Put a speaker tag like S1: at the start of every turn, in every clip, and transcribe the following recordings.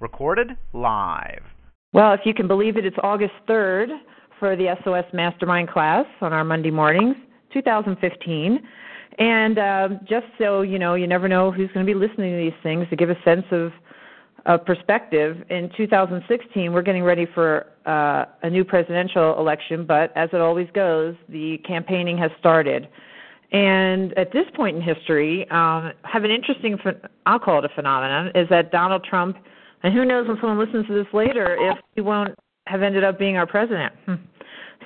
S1: Recorded live.
S2: Well, if you can believe it, it's August 3rd for the SOS Mastermind class on our Monday mornings, 2015. And uh, just so you know, you never know who's going to be listening to these things to give a sense of perspective. In 2016, we're getting ready for uh, a new presidential election, but as it always goes, the campaigning has started. And at this point in history, um, have an interesting, I'll call it a phenomenon, is that Donald Trump, and who knows when someone listens to this later if he won't have ended up being our president. Hmm.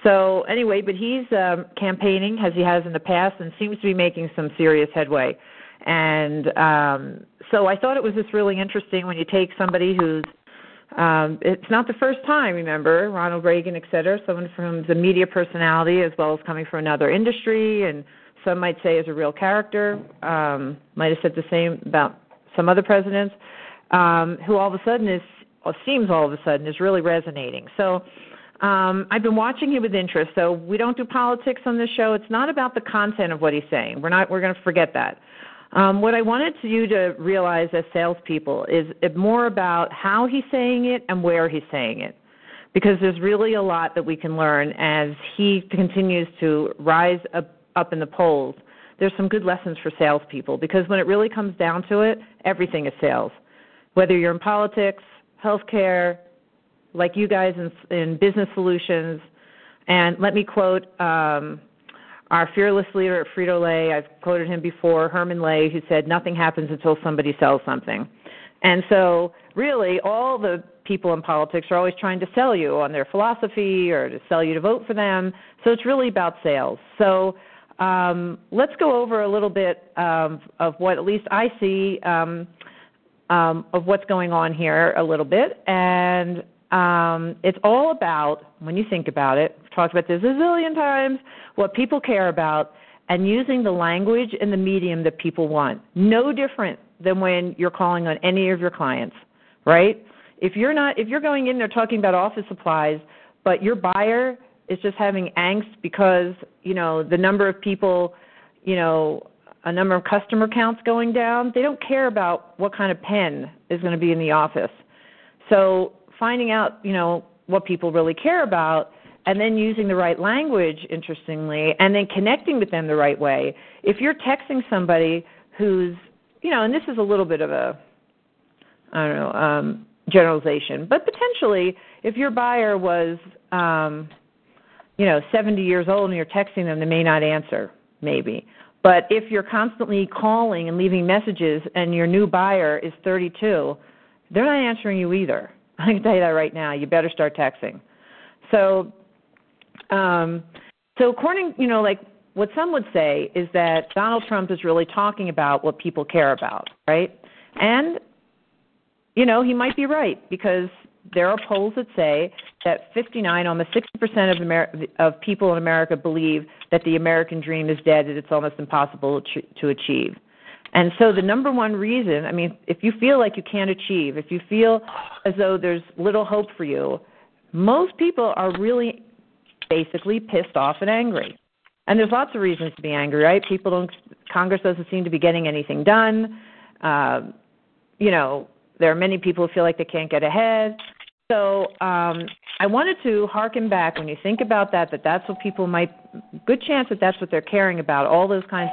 S2: So anyway, but he's um, campaigning as he has in the past and seems to be making some serious headway. And um, so I thought it was just really interesting when you take somebody who's um, it's not the first time, remember, Ronald Reagan, et cetera, someone from the media personality as well as coming from another industry and some might say is a real character, um, might have said the same about some other presidents, um, who all of a sudden is, or seems all of a sudden, is really resonating. So um, I've been watching him with interest. So we don't do politics on this show. It's not about the content of what he's saying. We're not. We're going to forget that. Um, what I wanted you to realize as salespeople is more about how he's saying it and where he's saying it, because there's really a lot that we can learn as he continues to rise up up in the polls, there's some good lessons for salespeople because when it really comes down to it, everything is sales. Whether you're in politics, healthcare, like you guys in, in business solutions, and let me quote um, our fearless leader at Frito Lay. I've quoted him before, Herman Lay, who said, "Nothing happens until somebody sells something." And so, really, all the people in politics are always trying to sell you on their philosophy or to sell you to vote for them. So it's really about sales. So um, let's go over a little bit of, of what at least I see um, um, of what's going on here a little bit. And um, it's all about, when you think about it, we've talked about this a zillion times, what people care about and using the language and the medium that people want. No different than when you're calling on any of your clients, right? If you're not if you're going in there talking about office supplies, but your buyer is just having angst because you know the number of people you know a number of customer counts going down they don't care about what kind of pen is going to be in the office. So finding out you know what people really care about and then using the right language interestingly and then connecting with them the right way. If you're texting somebody who's you know and this is a little bit of a i don't know um generalization but potentially if your buyer was um you know 70 years old and you're texting them they may not answer maybe. But if you're constantly calling and leaving messages and your new buyer is 32 they're not answering you either. I can tell you that right now. You better start texting. So um so according you know like what some would say is that donald trump is really talking about what people care about right? And you know he might be right because there are polls that say that 59, almost 60% of, Amer- of people in America believe that the American dream is dead and it's almost impossible to, achieve. And so the number one reason, I mean, if you feel like you can't achieve, if you feel as though there's little hope for you, most people are really basically pissed off and angry. And there's lots of reasons to be angry, right? People don't, Congress doesn't seem to be getting anything done. Uh, you know, there are many people who feel like they can't get ahead. So um, I wanted to harken back when you think about that, that that's what people might, good chance that that's what they're caring about, all those kinds.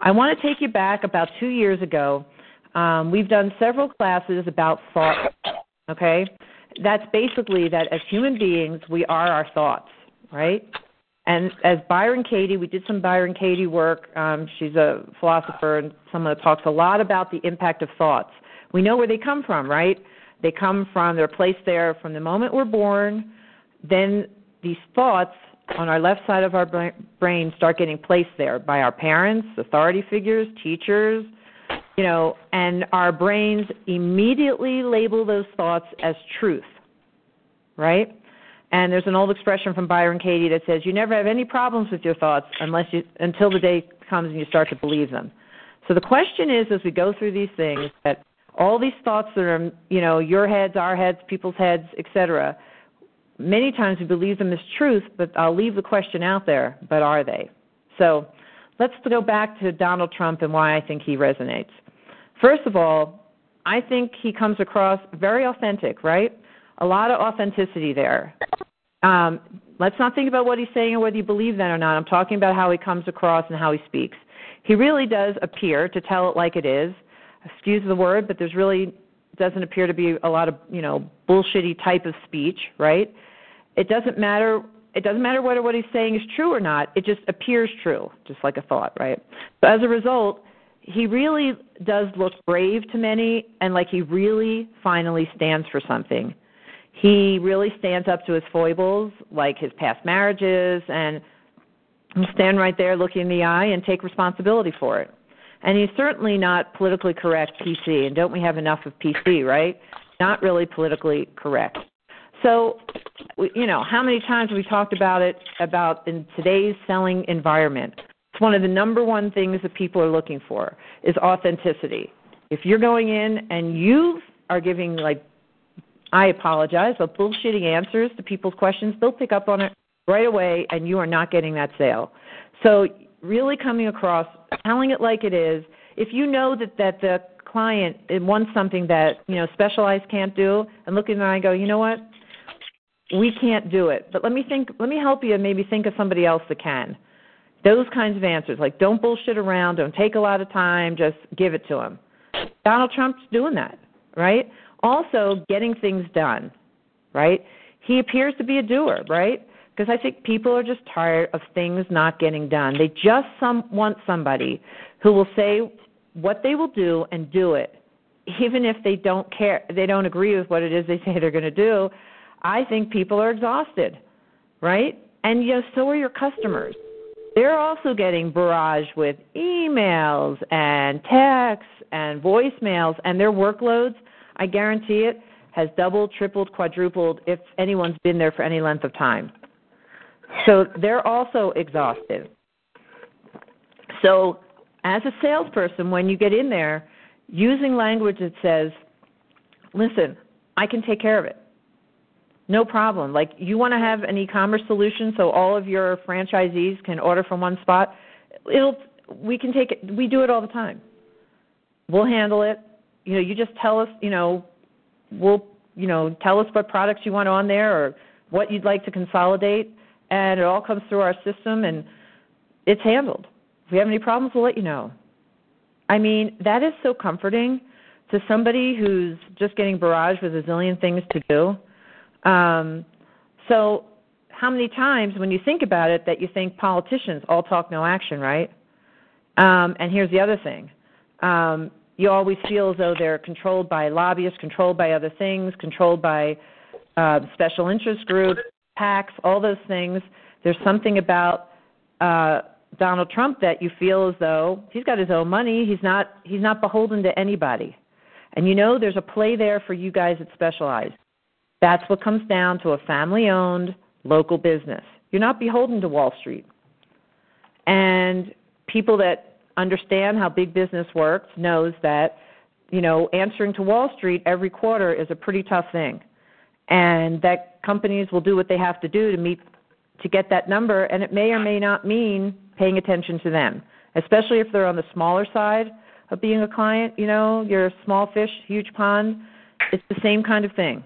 S2: I want to take you back about two years ago. Um, we've done several classes about thought. Okay, that's basically that as human beings we are our thoughts, right? And as Byron Katie, we did some Byron Katie work. Um, she's a philosopher and someone that talks a lot about the impact of thoughts. We know where they come from, right? They come from, they're placed there from the moment we're born. Then these thoughts on our left side of our brain start getting placed there by our parents, authority figures, teachers, you know, and our brains immediately label those thoughts as truth, right? And there's an old expression from Byron Katie that says, "You never have any problems with your thoughts unless you until the day comes and you start to believe them." So the question is, as we go through these things, that all these thoughts that are you know your heads our heads people's heads etc many times we believe them as truth but i'll leave the question out there but are they so let's go back to donald trump and why i think he resonates first of all I think he comes across very authentic, right? A lot of authenticity there. Um, let's not think about what he's saying or whether you believe that or not. I'm talking about how he comes across and how he speaks. He really does appear to tell it like it is. Excuse the word, but there's really doesn't appear to be a lot of you know bullshitty type of speech, right? It doesn't matter. It doesn't matter whether what he's saying is true or not. It just appears true, just like a thought, right? So as a result, he really does look brave to many, and like he really finally stands for something. He really stands up to his foibles, like his past marriages, and stand right there, looking in the eye, and take responsibility for it. And he's certainly not politically correct PC. And don't we have enough of PC, right? Not really politically correct. So, you know, how many times have we talked about it about in today's selling environment? It's one of the number one things that people are looking for is authenticity. If you're going in and you are giving like I apologize, but bullshitting answers to people's questions, they'll pick up on it right away and you are not getting that sale. So really coming across, telling it like it is. If you know that that the client wants something that you know specialized can't do, and look at them and go, you know what, we can't do it. But let me think. Let me help you, and maybe think of somebody else that can. Those kinds of answers, like don't bullshit around, don't take a lot of time, just give it to him. Donald Trump's doing that, right? Also, getting things done, right? He appears to be a doer, right? Because I think people are just tired of things not getting done. They just some, want somebody who will say what they will do and do it, even if they don't care, they don't agree with what it is they say they're going to do. I think people are exhausted, right? And you know, so are your customers. They're also getting barraged with emails and texts and voicemails, and their workloads, I guarantee it, has doubled, tripled, quadrupled if anyone's been there for any length of time. So they're also exhausted. So, as a salesperson, when you get in there, using language that says, listen, I can take care of it. No problem. Like, you want to have an e commerce solution so all of your franchisees can order from one spot? It'll, we can take it, we do it all the time. We'll handle it. You know, you just tell us, you know, we'll, you know, tell us what products you want on there or what you'd like to consolidate and it all comes through our system and it's handled. If we have any problems, we'll let you know. I mean, that is so comforting to somebody who's just getting barraged with a zillion things to do. Um, so, how many times when you think about it that you think politicians all talk, no action, right? Um, and here's the other thing. Um, you always feel as though they're controlled by lobbyists, controlled by other things, controlled by uh, special interest groups, PACs, all those things. There's something about uh, Donald Trump that you feel as though he's got his own money. He's not he's not beholden to anybody. And you know there's a play there for you guys at Specialized. That's what comes down to a family-owned local business. You're not beholden to Wall Street. And people that understand how big business works knows that you know answering to Wall Street every quarter is a pretty tough thing and that companies will do what they have to do to meet to get that number and it may or may not mean paying attention to them especially if they're on the smaller side of being a client you know you're a small fish huge pond. It's the same kind of thing.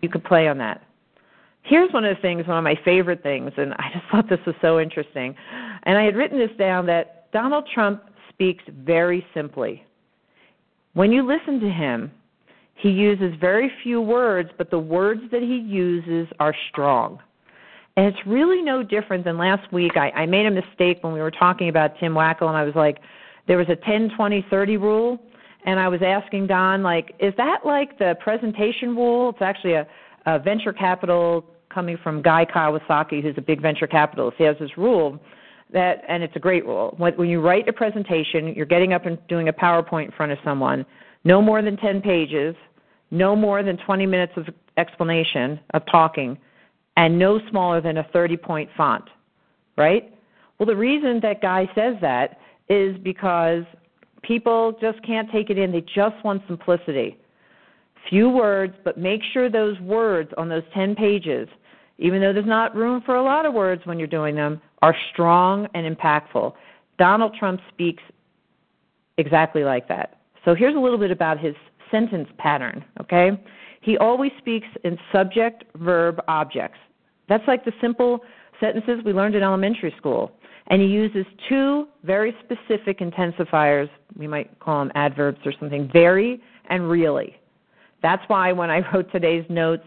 S2: You could play on that. Here's one of the things one of my favorite things and i just thought this was so interesting. And i had written this down that donald trump speaks very simply. When you listen to him he uses very few words, but the words that he uses are strong. And it's really no different than last week. I, I made a mistake when we were talking about Tim Wackel, and I was like, there was a 10, 20, 30 rule. And I was asking Don, like, is that like the presentation rule? It's actually a, a venture capital coming from Guy Kawasaki, who's a big venture capitalist. He has this rule that, and it's a great rule. When, when you write a presentation, you're getting up and doing a PowerPoint in front of someone, no more than 10 pages, no more than 20 minutes of explanation of talking, and no smaller than a 30 point font, right? Well, the reason that guy says that is because people just can't take it in. They just want simplicity. Few words, but make sure those words on those 10 pages, even though there's not room for a lot of words when you're doing them, are strong and impactful. Donald Trump speaks exactly like that So here's a little bit about his sentence pattern, okay? He always speaks in subject, verb, objects. That's like the simple sentences we learned in elementary school. And he uses two very specific intensifiers, we might call them adverbs or something, very and really. That's why when I wrote today's notes,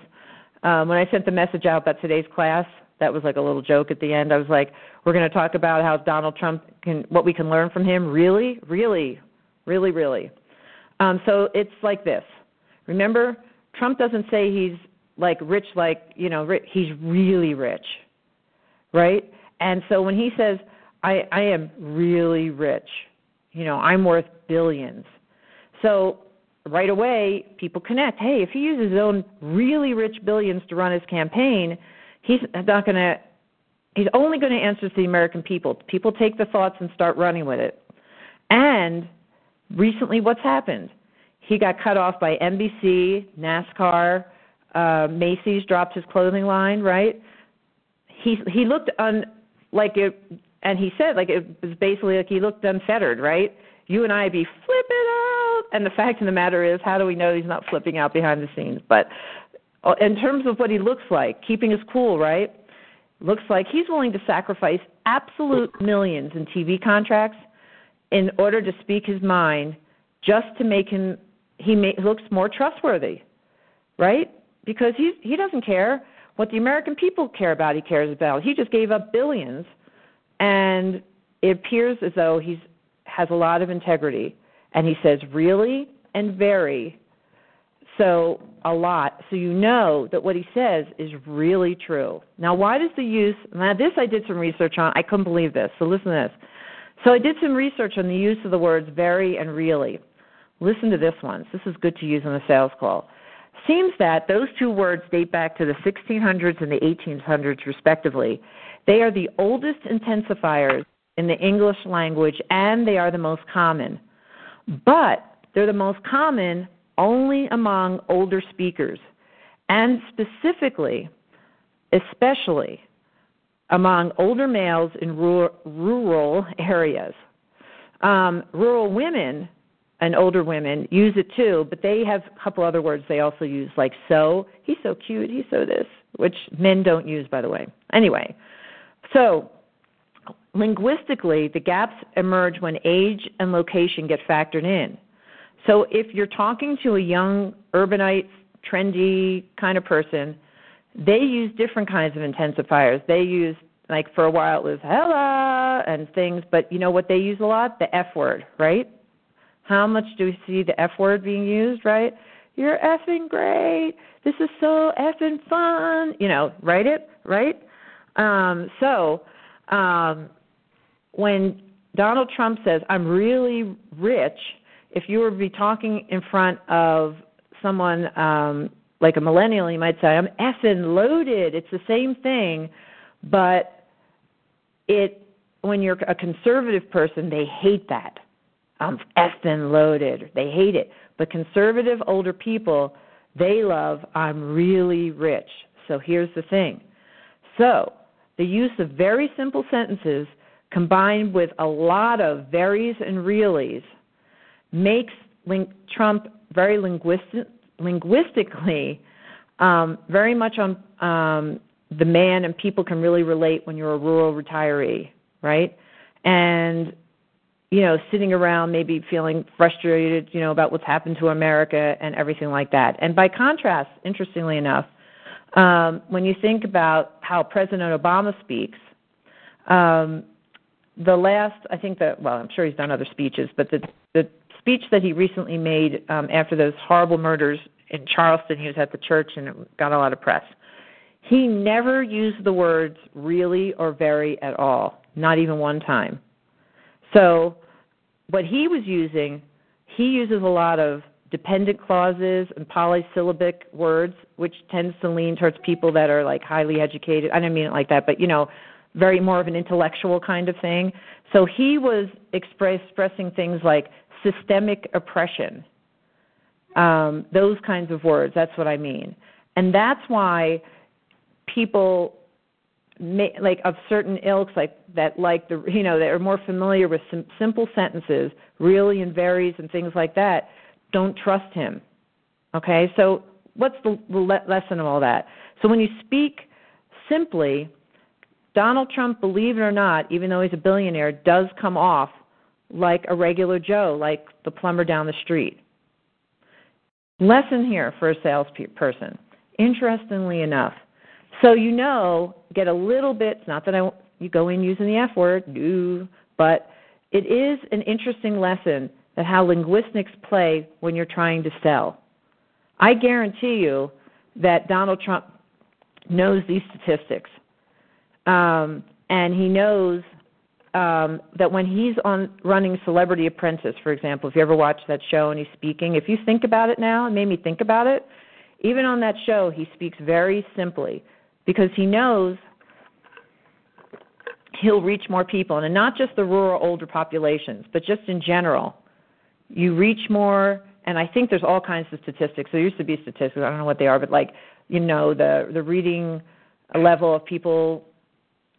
S2: um, when I sent the message out about today's class, that was like a little joke at the end. I was like, we're going to talk about how Donald Trump can, what we can learn from him. Really, really, really, really. Um, so it's like this. Remember, Trump doesn't say he's like rich, like you know, rich, he's really rich, right? And so when he says, "I I am really rich," you know, I'm worth billions. So right away, people connect. Hey, if he uses his own really rich billions to run his campaign, he's not going to he's only going to answer to the American people. People take the thoughts and start running with it. And recently, what's happened? He got cut off by NBC, NASCAR, uh, Macy's dropped his clothing line. Right? He he looked un like it, and he said like it was basically like he looked unfettered. Right? You and I be flipping out, and the fact of the matter is, how do we know he's not flipping out behind the scenes? But uh, in terms of what he looks like, keeping his cool, right? Looks like he's willing to sacrifice absolute millions in TV contracts in order to speak his mind just to make him he may, looks more trustworthy, right? Because he he doesn't care what the American people care about. He cares about. He just gave up billions, and it appears as though he's has a lot of integrity. And he says really and very so a lot so you know that what he says is really true now why does the use now this i did some research on i couldn't believe this so listen to this so i did some research on the use of the words very and really. Listen to this one. This is good to use on a sales call. Seems that those two words date back to the 1600s and the 1800s respectively. They are the oldest intensifiers in the english language and they are the most common. But they're the most common only among older speakers, and specifically, especially among older males in rural, areas. Um, rural women and older women use it too, but they have a couple other words they also use, like so. He's so cute. He's so this, which men don't use, by the way. Anyway, so linguistically, the gaps emerge when age and location get factored in. So if you're talking to a young urbanite, trendy kind of person, they use different kinds of intensifiers. They use like for a while it was hella and things, but you know what they use a lot? The F word, right? How much do we see the F word being used, right? You're effing great. This is so effing fun. You know, write it, right? Um, so um, when Donald Trump says, I'm really rich, if you were to be talking in front of someone um, like a millennial, you might say, "I'm effing loaded." It's the same thing, but it when you're a conservative person, they hate that. I'm effing loaded. They hate it. But conservative older people, they love I'm really rich. So here's the thing. So the use of very simple sentences combined with a lot of very's and reallys makes Trump very linguistic, linguistically um, very much on um, the man, and people can really relate when you're a rural retiree, right? And you know, sitting around maybe feeling frustrated, you know, about what's happened to America and everything like that. And by contrast, interestingly enough, um, when you think about how President Obama speaks, um, the last, I think that, well, I'm sure he's done other speeches, but the the speech that he recently made um, after those horrible murders in Charleston. He was at the church and it got a lot of press. He never used the words really or very at all, not even one time. So, what he was using, he uses a lot of dependent clauses and polysyllabic words, which tends to lean towards people that are like highly educated. I don't mean it like that, but you know, very more of an intellectual kind of thing. So he was express, expressing things like systemic oppression. Um, those kinds of words, that's what I mean. And that's why people like of certain ilks like that like the you know that are more familiar with sim- simple sentences really and varies and things like that don't trust him okay so what's the, the le- lesson of all that so when you speak simply donald trump believe it or not even though he's a billionaire does come off like a regular joe like the plumber down the street lesson here for a salesperson interestingly enough so you know, get a little bit. It's not that I you go in using the F word, no, but it is an interesting lesson that how linguistics play when you're trying to sell. I guarantee you that Donald Trump knows these statistics, um, and he knows um, that when he's on running Celebrity Apprentice, for example, if you ever watch that show and he's speaking, if you think about it now, it made me think about it. Even on that show, he speaks very simply because he knows he'll reach more people and not just the rural older populations but just in general you reach more and i think there's all kinds of statistics there used to be statistics i don't know what they are but like you know the the reading level of people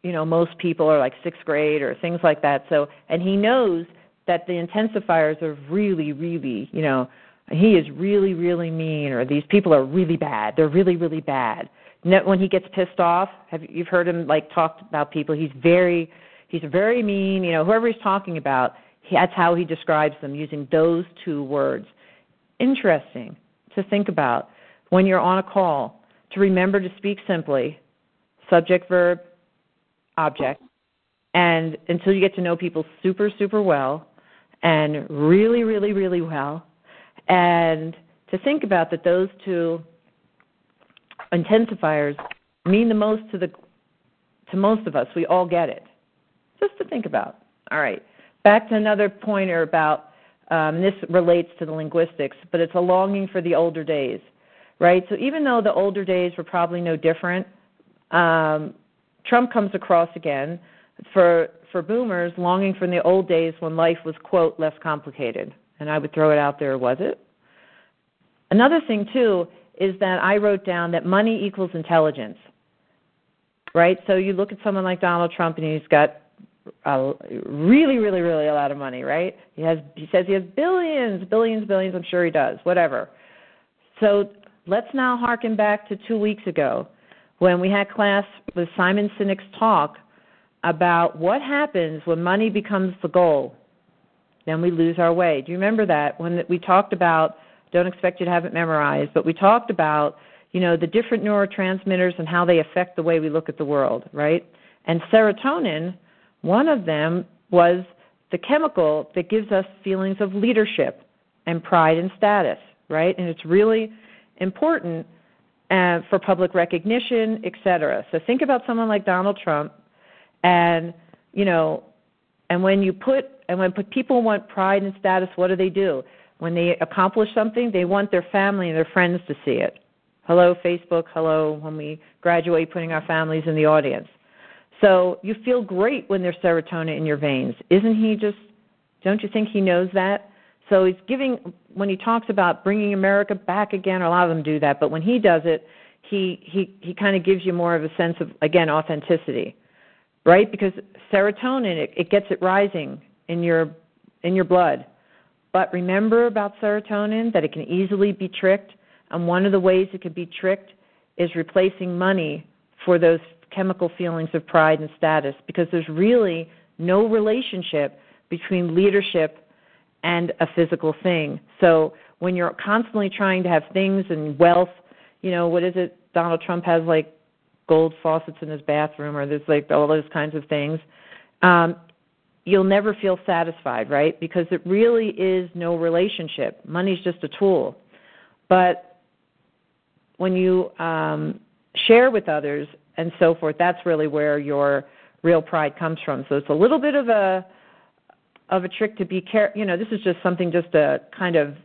S2: you know most people are like sixth grade or things like that. So and he knows that the intensifiers are really really you know he is really really mean or these people are really bad. They're really really bad. When he gets pissed off have you've heard him like talk about people. He's very he's very mean you know whoever he's talking about he, that's how he describes them using those two words. Interesting to think about when you're on a call to remember to speak simply subject verb object and until you get to know people super super well and really really really well and to think about that those two intensifiers mean the most to the to most of us. We all get it. Just to think about. All right. Back to another pointer about um, this relates to the linguistics, but it's a longing for the older days, right? So even though the older days were probably no different, um, Trump comes across again for for boomers longing for the old days when life was quote less complicated. And I would throw it out there, was it? Another thing too is that I wrote down that money equals intelligence. Right? So you look at someone like Donald Trump and he's got a really, really, really a lot of money, right? He has he says he has billions, billions, billions, I'm sure he does, whatever. So let's now harken back to two weeks ago when we had class with Simon Sinek's talk about what happens when money becomes the goal. Then we lose our way. Do you remember that when we talked about don't expect you to have it memorized, but we talked about, you know, the different neurotransmitters and how they affect the way we look at the world, right? And serotonin, one of them was the chemical that gives us feelings of leadership and pride and status, right? And it's really important uh, for public recognition, et cetera. So think about someone like Donald Trump, and you know, and when you put and when people want pride and status, what do they do? when they accomplish something, they want their family and their friends to see it. Hello, Facebook. Hello, when we graduate, putting our families in the audience. So you feel great when there's serotonin in your veins. Isn't he just, don't you think he knows that? So he's giving, when he talks about bringing America back again, a lot of them do that, but when he does it, he, he, he kind of gives you more of a sense of, again, authenticity, right? Because serotonin, it, it gets it rising in your, in your blood but remember about serotonin that it can easily be tricked, and one of the ways it can be tricked is replacing money for those chemical feelings of pride and status because there's really no relationship between leadership and a physical thing. So when you're constantly trying to have things and wealth, you know, what is it? Donald Trump has like gold faucets in his bathroom or there's like all those kinds of things. Um, you'll never feel satisfied, right? Because it really is no relationship. Money's just a tool. But when you um, share with others and so forth, that's really where your real pride comes from. So it's a little bit of a of a trick to be care. You know, this is just something just a kind of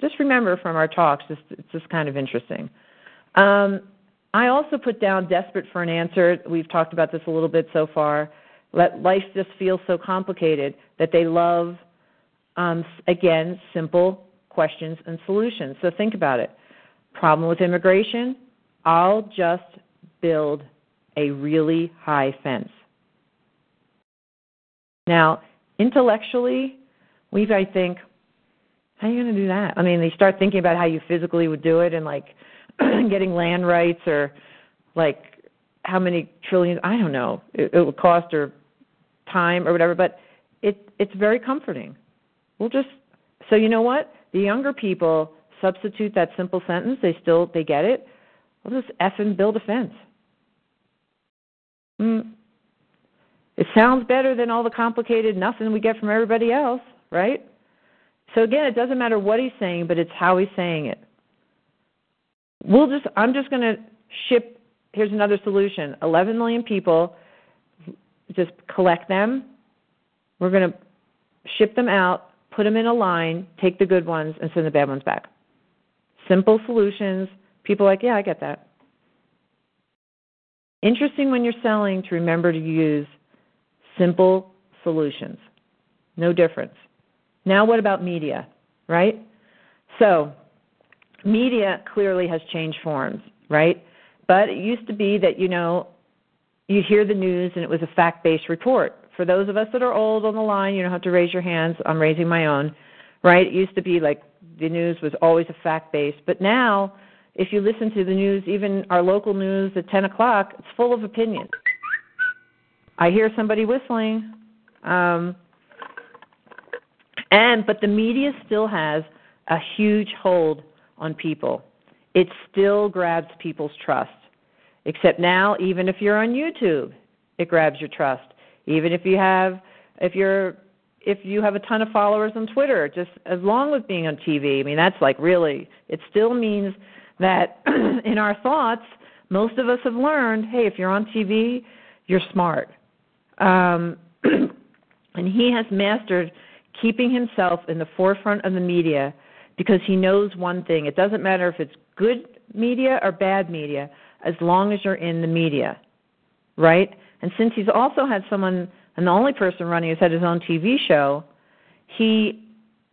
S2: just remember from our talks. Just, it's just kind of interesting. Um, I also put down desperate for an answer. We've talked about this a little bit so far. Let life just feel so complicated that they love, um, again, simple questions and solutions. So think about it. Problem with immigration? I'll just build a really high fence. Now, intellectually, we've, I think, how are you going to do that? I mean, they start thinking about how you physically would do it and like getting land rights or like how many trillions, I don't know, it, it would cost or time or whatever, but it it's very comforting. We'll just so you know what? The younger people substitute that simple sentence, they still they get it. We'll just F and build a fence. Mm. It sounds better than all the complicated nothing we get from everybody else, right? So again, it doesn't matter what he's saying, but it's how he's saying it. We'll just I'm just going to ship here's another solution. 11 million people just collect them. We're going to ship them out, put them in a line, take the good ones and send the bad ones back. Simple solutions. People like, "Yeah, I get that." Interesting when you're selling to remember to use simple solutions. No difference. Now, what about media, right? So, media clearly has changed forms, right? But it used to be that, you know, you hear the news and it was a fact based report. For those of us that are old on the line, you don't have to raise your hands. I'm raising my own, right? It used to be like the news was always a fact based. But now, if you listen to the news, even our local news at 10 o'clock, it's full of opinion. I hear somebody whistling. Um, and but the media still has a huge hold on people. It still grabs people's trust. Except now, even if you're on YouTube, it grabs your trust. Even if you have, if you're, if you have a ton of followers on Twitter, just as long as being on TV, I mean, that's like really, it still means that in our thoughts, most of us have learned, hey, if you're on TV, you're smart. Um, and he has mastered keeping himself in the forefront of the media because he knows one thing. It doesn't matter if it's good media or bad media, as long as you're in the media, right? And since he's also had someone, and the only person running has had his own TV show, he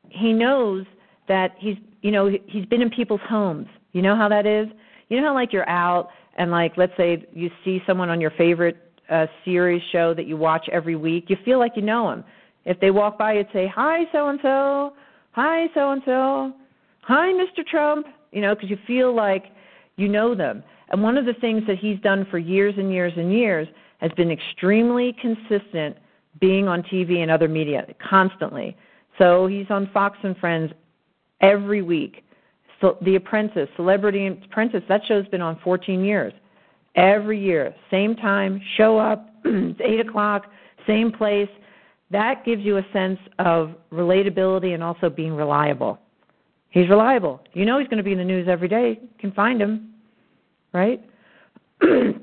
S2: he knows that he's you know he's been in people's homes. You know how that is. You know how like you're out and like let's say you see someone on your favorite uh, series show that you watch every week. You feel like you know them. If they walk by, you'd say hi so and so, hi so and so, hi Mr. Trump. You know because you feel like you know them. And one of the things that he's done for years and years and years has been extremely consistent being on TV and other media constantly. So he's on Fox and Friends every week. So The Apprentice, Celebrity Apprentice, that show's been on 14 years. Every year, same time, show up, it's 8 o'clock, same place. That gives you a sense of relatability and also being reliable. He's reliable. You know he's going to be in the news every day. You can find him right?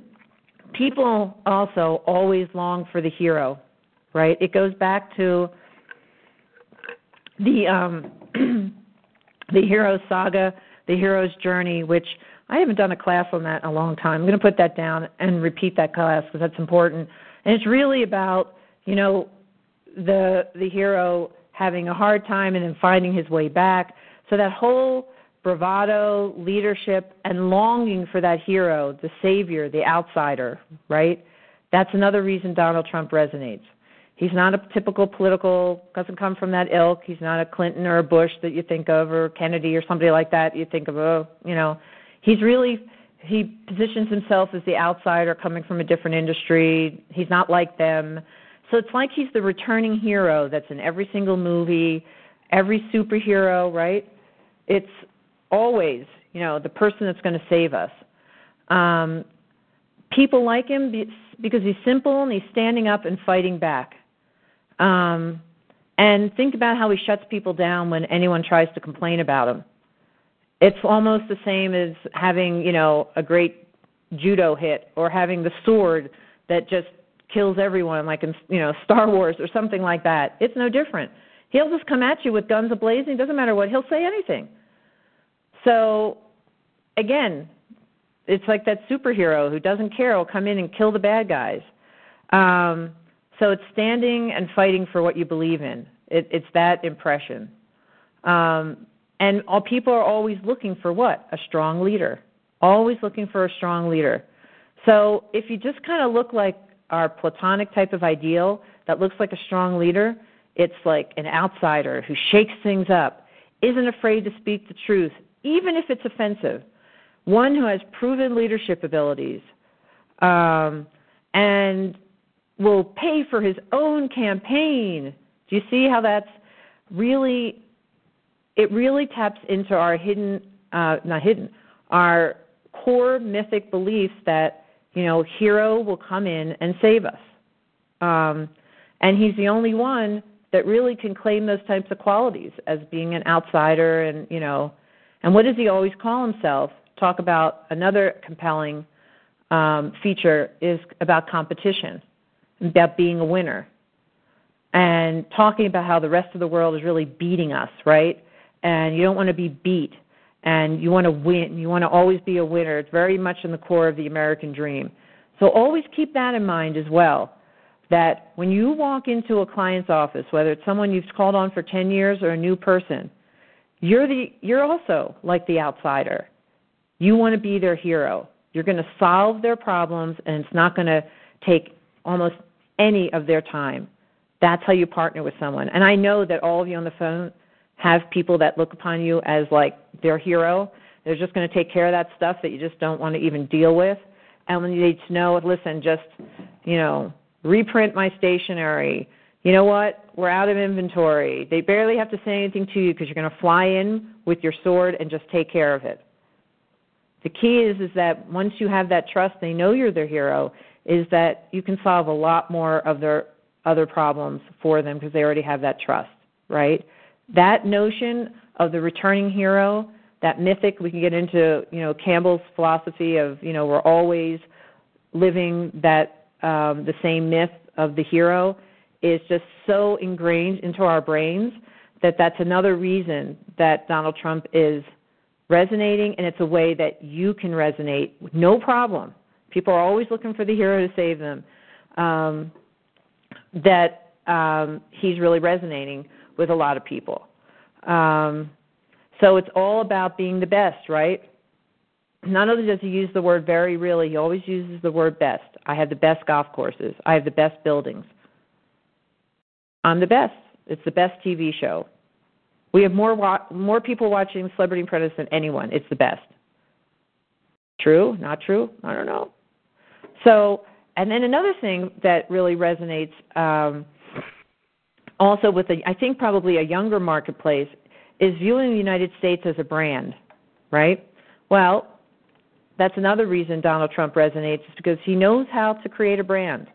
S2: People also always long for the hero, right? It goes back to the um the hero saga, the hero's journey, which I haven't done a class on that in a long time. I'm going to put that down and repeat that class because that's important. And it's really about, you know, the the hero having a hard time and then finding his way back. So that whole bravado, leadership, and longing for that hero, the savior, the outsider, right? That's another reason Donald Trump resonates. He's not a typical political, doesn't come from that ilk. He's not a Clinton or a Bush that you think of, or Kennedy or somebody like that you think of, oh, you know. He's really, he positions himself as the outsider coming from a different industry. He's not like them. So it's like he's the returning hero that's in every single movie, every superhero, right? It's always, you know, the person that's going to save us. Um, people like him because he's simple and he's standing up and fighting back. Um, and think about how he shuts people down when anyone tries to complain about him. It's almost the same as having, you know, a great judo hit or having the sword that just kills everyone, like in, you know, Star Wars or something like that. It's no different. He'll just come at you with guns ablazing. Doesn't matter what. He'll say anything. So, again, it's like that superhero who doesn't care will come in and kill the bad guys. Um, so it's standing and fighting for what you believe in. It, it's that impression. Um, and all people are always looking for what? A strong leader. Always looking for a strong leader. So if you just kind of look like our platonic type of ideal that looks like a strong leader, it's like an outsider who shakes things up, isn't afraid to speak the truth, even if it's offensive, one who has proven leadership abilities, um, and will pay for his own campaign. Do you see how that's really? It really taps into our hidden, uh, not hidden, our core mythic beliefs that you know hero will come in and save us, um, and he's the only one that really can claim those types of qualities as being an outsider and you know and what does he always call himself? Talk about another compelling um, feature is about competition about being a winner and talking about how the rest of the world is really beating us right and you don't want to be beat and you want to win you want to always be a winner it's very much in the core of the american dream so always keep that in mind as well that when you walk into a client's office, whether it's someone you've called on for 10 years or a new person, you're the you're also like the outsider. You want to be their hero. You're going to solve their problems and it's not going to take almost any of their time. That's how you partner with someone. And I know that all of you on the phone have people that look upon you as like their hero. They're just going to take care of that stuff that you just don't want to even deal with. And when you need to know, listen, just, you know, reprint my stationery. You know what? We're out of inventory. They barely have to say anything to you because you're going to fly in with your sword and just take care of it. The key is is that once you have that trust, they know you're their hero. Is that you can solve a lot more of their other problems for them because they already have that trust, right? That notion of the returning hero, that mythic, we can get into, you know, Campbell's philosophy of, you know, we're always living that um, the same myth of the hero is just so ingrained into our brains that that's another reason that Donald Trump is resonating, and it's a way that you can resonate no problem. People are always looking for the hero to save them. Um, that um, he's really resonating with a lot of people. Um, so it's all about being the best, right? not only does he use the word very really, he always uses the word best. I have the best golf courses. I have the best buildings. I'm the best. It's the best TV show. We have more wa- more people watching Celebrity Apprentice than anyone. It's the best. True? Not true? I don't know. So, and then another thing that really resonates um, also with a, I think probably a younger marketplace is viewing the United States as a brand, right? Well, that's another reason Donald Trump resonates is because he knows how to create a brand.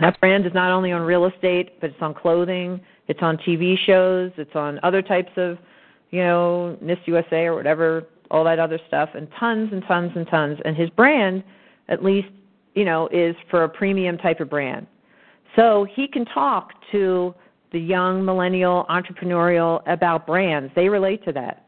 S2: That brand is not only on real estate, but it's on clothing, it's on TV shows, it's on other types of, you know, Miss USA or whatever, all that other stuff, and tons and tons and tons. And his brand, at least, you know, is for a premium type of brand. So he can talk to the young millennial entrepreneurial about brands. They relate to that.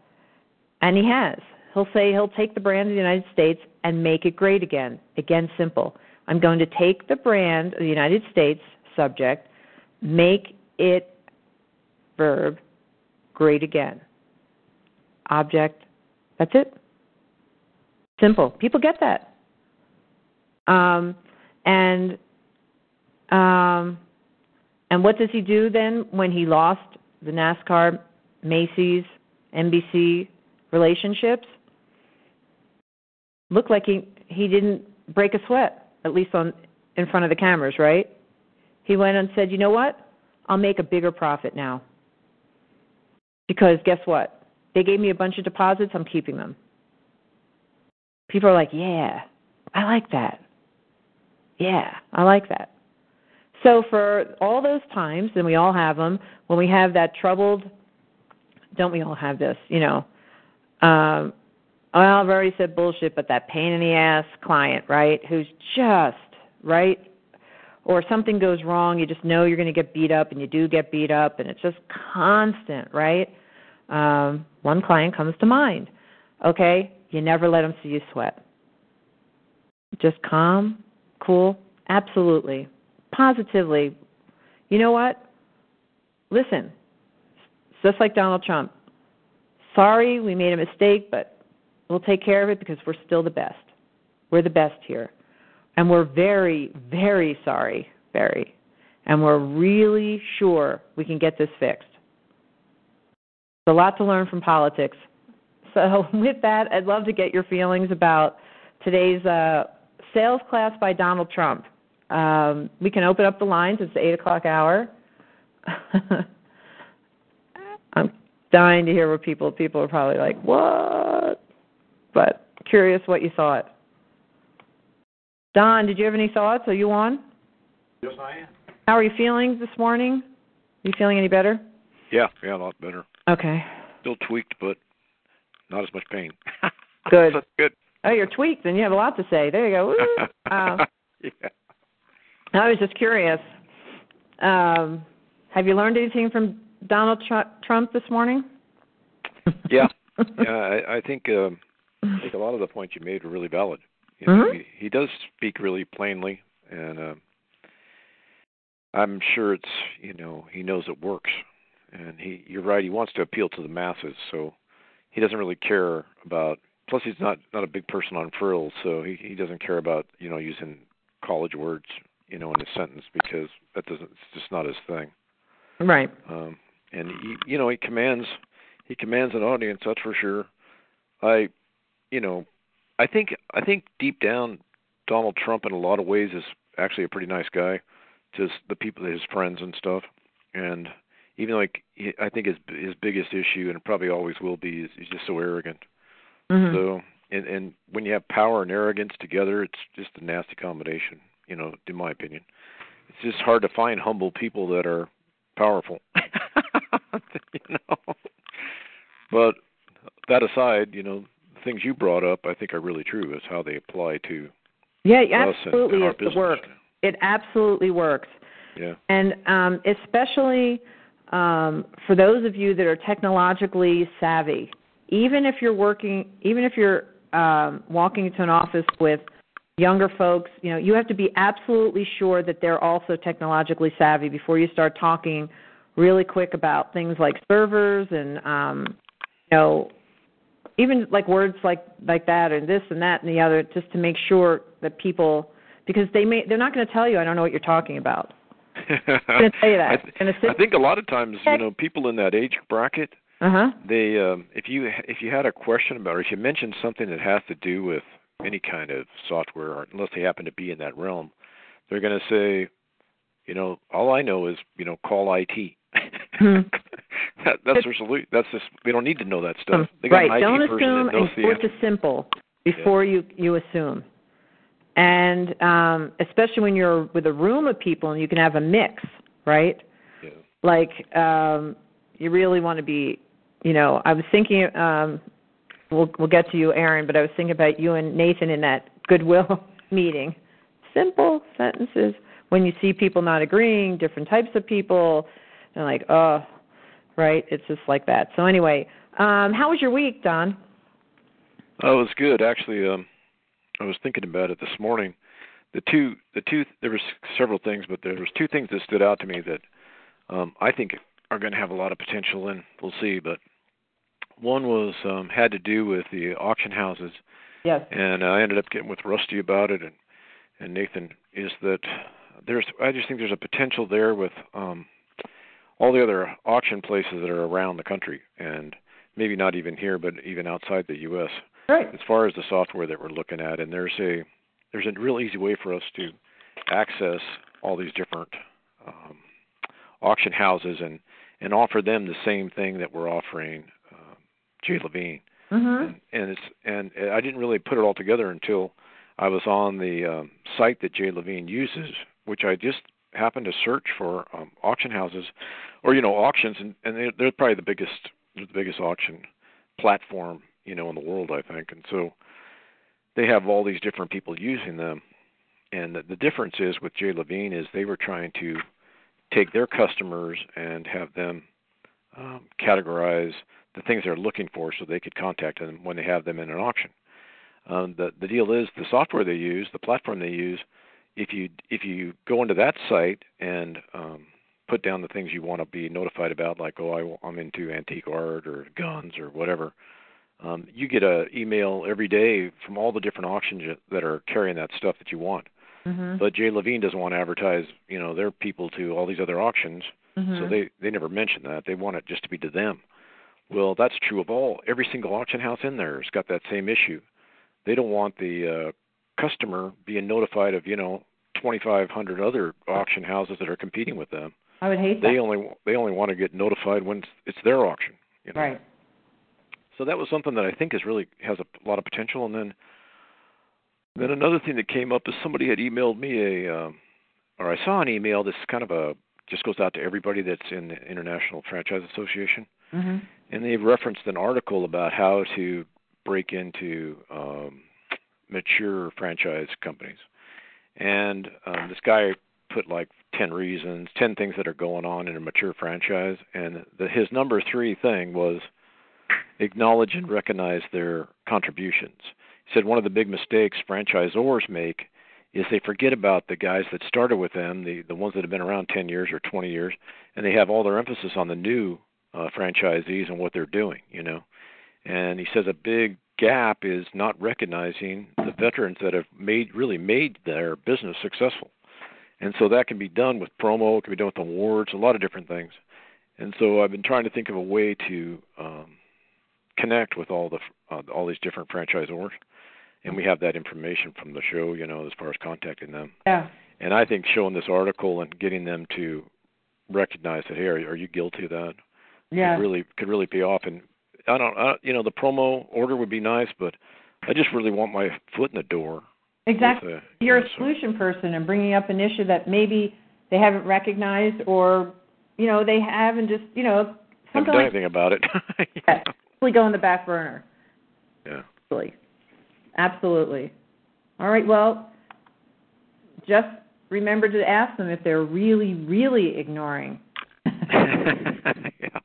S2: And he has. He'll say he'll take the brand of the United States and make it great again. Again, simple. I'm going to take the brand of the United States, subject, make it, verb, great again. Object, that's it. Simple. People get that. Um, and um, and what does he do then when he lost the NASCAR, Macy's, NBC relationships? looked like he he didn't break a sweat, at least on in front of the cameras, right? He went and said, "You know what? I'll make a bigger profit now." Because guess what? They gave me a bunch of deposits, I'm keeping them. People are like, "Yeah, I like that." Yeah, I like that. So for all those times, and we all have them, when we have that troubled, don't we all have this, you know, um, well, I've already said bullshit, but that pain in the ass client, right, who's just, right? Or something goes wrong, you just know you're going to get beat up, and you do get beat up, and it's just constant, right? Um, one client comes to mind. Okay, you never let them see you sweat. Just calm, cool, absolutely, positively. You know what? Listen, just like Donald Trump. Sorry, we made a mistake, but We'll take care of it because we're still the best. We're the best here. And we're very, very sorry, very. And we're really sure we can get this fixed. It's a lot to learn from politics. So, with that, I'd love to get your feelings about today's uh, sales class by Donald Trump. Um, we can open up the lines. It's the 8 o'clock hour. I'm dying to hear what people people are probably like, "What?" But curious what you thought. Don, did you have any thoughts? Are you on?
S3: Yes, I am.
S2: How are you feeling this morning? Are you feeling any better?
S3: Yeah, yeah, a lot better.
S2: Okay.
S3: Still tweaked, but not as much pain.
S2: Good.
S3: That's good.
S2: Oh, you're tweaked, and you have a lot to say. There you go. Woo. Um,
S3: yeah.
S2: I was just curious. Um, have you learned anything from Donald Tr- Trump this morning?
S3: Yeah. yeah, I, I think um, I think a lot of the points you made are really valid. You know,
S2: Mhm.
S3: he, he does speak really plainly, and uh, I'm sure it's you know he knows it works, and he you're right. He wants to appeal to the masses, so he doesn't really care about. Plus, he's not not a big person on frills, so he he doesn't care about you know using college words you know in a sentence because that doesn't it's just not his thing.
S2: Right.
S3: Um, and he, you know, he commands he commands an audience. That's for sure. I, you know, I think I think deep down, Donald Trump in a lot of ways is actually a pretty nice guy. to the people, his friends and stuff, and even like he, I think his his biggest issue, and it probably always will be, is he's just so arrogant.
S2: Mhm.
S3: So, and and when you have power and arrogance together, it's just a nasty combination. You know, in my opinion, it's just hard to find humble people that are powerful. you know. But that aside, you know, the things you brought up, I think are really true. Is how they apply to
S2: yeah,
S3: and,
S2: absolutely.
S3: and
S2: the
S3: business.
S2: work. It absolutely works.
S3: Yeah.
S2: And um, especially um, for those of you that are technologically savvy, even if you're working, even if you're um, walking into an office with younger folks, you know, you have to be absolutely sure that they're also technologically savvy before you start talking really quick about things like servers and um, you know, even like words like like that and this and that and the other, just to make sure that people because they may they're not going to tell you I don't know what you're talking about. gonna tell you that.
S3: I, th- I think a lot of times, you know, people in that age bracket,
S2: Uh huh.
S3: they um if you if you had a question about or if you mentioned something that has to do with any kind of software or unless they happen to be in that realm they're going to say you know all i know is you know call it
S2: Hmm.
S3: that, that's their solution that's just we don't need to know that stuff they got
S2: right.
S3: an IT
S2: Don't assume and to
S3: answer.
S2: simple before you you assume. And um, especially when you're with a room of people and you can have a mix, right?
S3: yeah.
S2: Like um, you really want to be, you know. I was thinking. Um, we'll we'll get to you, Aaron, but I was thinking about you and Nathan in that goodwill meeting. Simple sentences. When you see people not agreeing, different types of people, and like, oh, right? It's just like that. So anyway, um, how was your week, Don?
S3: Oh, it was good actually. Um, I was thinking about it this morning. The two, the two, there was several things, but there was two things that stood out to me that um, I think are going to have a lot of potential, and we'll see. But one was um, had to do with the auction houses,
S2: Yes.
S3: and I ended up getting with Rusty about it, and and Nathan is that there's I just think there's a potential there with um, all the other auction places that are around the country, and maybe not even here, but even outside the U.S
S2: Right.
S3: as far as the software that we're looking at and there's a there's a real easy way for us to access all these different um, auction houses and and offer them the same thing that we're offering Jay Levine.
S2: Mhm.
S3: and, and it's and I didn't really put it all together until I was on the um, site that Jay Levine uses which I just happened to search for um, auction houses or you know auctions. And, and they're, they're probably the biggest the biggest auction platform you know in the world I think. And so they have all these different people using them. And the, the difference is with Jay Levine is they were trying to take their customers and have them um, categorize the things they're looking for so they could contact them when they have them in an auction. Um, the the deal is the software they use, the platform they use. If you if you go into that site and um, put down the things you want to be notified about, like oh I, I'm into antique art or guns or whatever, Um, you get a email every day from all the different auctions that are carrying that stuff that you want.
S2: Mhm.
S3: But Jay Levine doesn't want to advertise, you know, their people to all these other auctions,
S2: Mhm.
S3: so they they never mention that. They want it just to be to them. Well, that's true of all every single auction house in there has got that same issue. They don't want the uh, customer being notified of, you know, 2,500 other auction houses that are competing with them.
S2: I would hate that.
S3: They only they only want to get notified when it's, it's their auction. You know?
S2: Right.
S3: So that was something that I think is really has a lot of potential. And then then another thing that came up is somebody had emailed me a um, or I saw an email. This kind of a just goes out to everybody that's in the International Franchise Association,
S2: Mhm.
S3: and they've referenced an article about how to break into um, mature franchise companies. And um, this guy put like 10 reasons, 10 things that are going on in a mature franchise. And the, his number three thing was acknowledge and recognize their contributions. He said one of the big mistakes franchisors make is they forget about the guys that started with them, the the ones that have been around 10 years or 20 years, and they have all their emphasis on the new uh, franchisees and what they're doing, you know. And he says a big gap is not recognizing the veterans that have made really made their business successful. And so that can be done with promo, it can be done with awards, a lot of different things. And so I've been trying to think of a way to um, connect with all the uh, all these different franchisors, and we have that information from the show, you know, as far as contacting them.
S2: Yeah.
S3: And I think showing this article and getting them to recognize that, hey, are, you guilty of that?
S2: Yeah.
S3: Could really could really pay off. And I don't, I, you know, the promo order would be nice, but I just really want my foot in the door.
S2: Exactly.
S3: with, uh,
S2: You're
S3: you know,
S2: a
S3: so-
S2: solution person and bringing up an issue that maybe they haven't recognized or you know they haven't just you know
S3: haven't
S2: something
S3: done
S2: like
S3: anything about it.
S2: that really go in the back burner.
S3: yeah.
S2: Absolutely. Absolutely. All right. Well, just remember to ask them if they're really, really ignoring.
S3: yeah.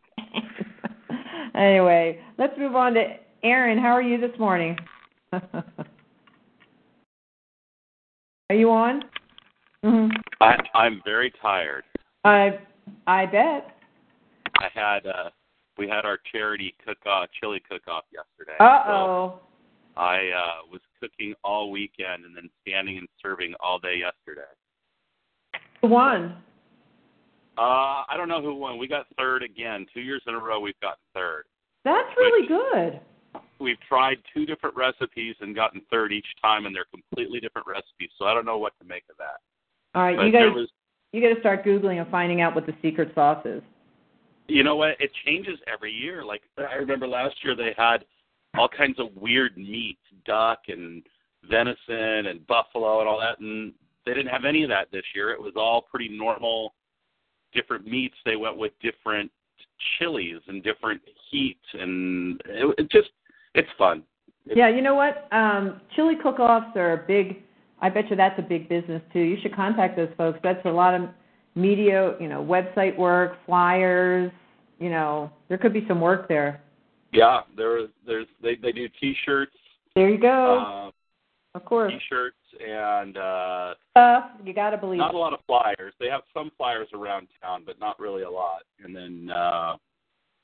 S2: anyway, let's move on to Aaron. How are you this morning? are you on? hmm
S4: I, I'm very tired.
S2: I I bet.
S4: I had uh we had our charity cook off chili cook off yesterday.
S2: Uh
S4: So
S2: oh.
S4: I uh was cooking all weekend and then standing and serving all day yesterday.
S2: Who won?
S4: Uh I don't know who won. We got third again. Two years in a row we've gotten third.
S2: That's really good.
S4: We've tried two different recipes and gotten third each time and they're completely different recipes, so I don't know what to make of that.
S2: All right,
S4: But
S2: you guys,
S4: was
S2: you got to start googling and finding out what the secret sauce is.
S4: You know what? It changes every year. Like I remember last year they had all kinds of weird meats, duck and venison and buffalo and all that, and they didn't have any of that this year. It was all pretty normal, different meats. They went with different chilies and different heat, and it, it just it's fun.
S2: Yeah, you know what? Um, chili cook-offs are a big. I bet you that's a big business too. You should contact those folks. That's a lot of media, you know, website work, flyers. You know, there could be some work there.
S4: Yeah, there there's they they do T-shirts,
S2: There you go.
S4: uh,
S2: of course,
S4: T-shirts, and uh
S2: stuff. You got to believe.
S4: not a lot of flyers. They have some flyers around town, but not really a lot. And then uh